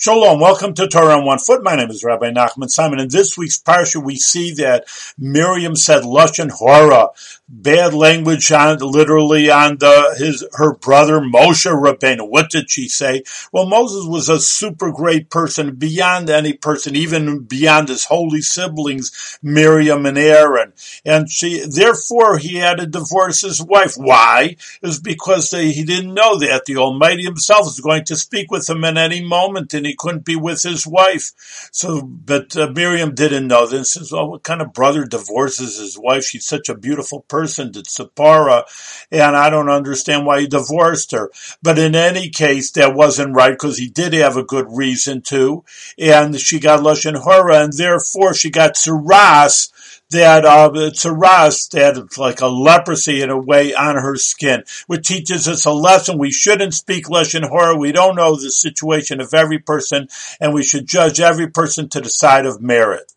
Shalom, welcome to Torah on One Foot. My name is Rabbi Nachman Simon. In this week's parsha, we see that Miriam said lashon hora, bad language on literally on the, his her brother Moshe Rabbeinu. What did she say? Well, Moses was a super great person, beyond any person, even beyond his holy siblings, Miriam and Aaron. And she, therefore, he had to divorce his wife. Why? Was because they, he didn't know that the Almighty Himself was going to speak with him at any moment, and he couldn't be with his wife. So, but uh, Miriam didn't know this. Says, well, what kind of brother divorces his wife? She's such a beautiful person, to Tzipporah, and I don't understand why he divorced her. But in any case, that wasn't right because he did have a good reason to, and she got lashon hora, and therefore she got tsaras that uh, it's a rust, that it's like a leprosy in a way on her skin, which teaches us a lesson. We shouldn't speak lashon hora. We don't know the situation of every person, and we should judge every person to the side of merit.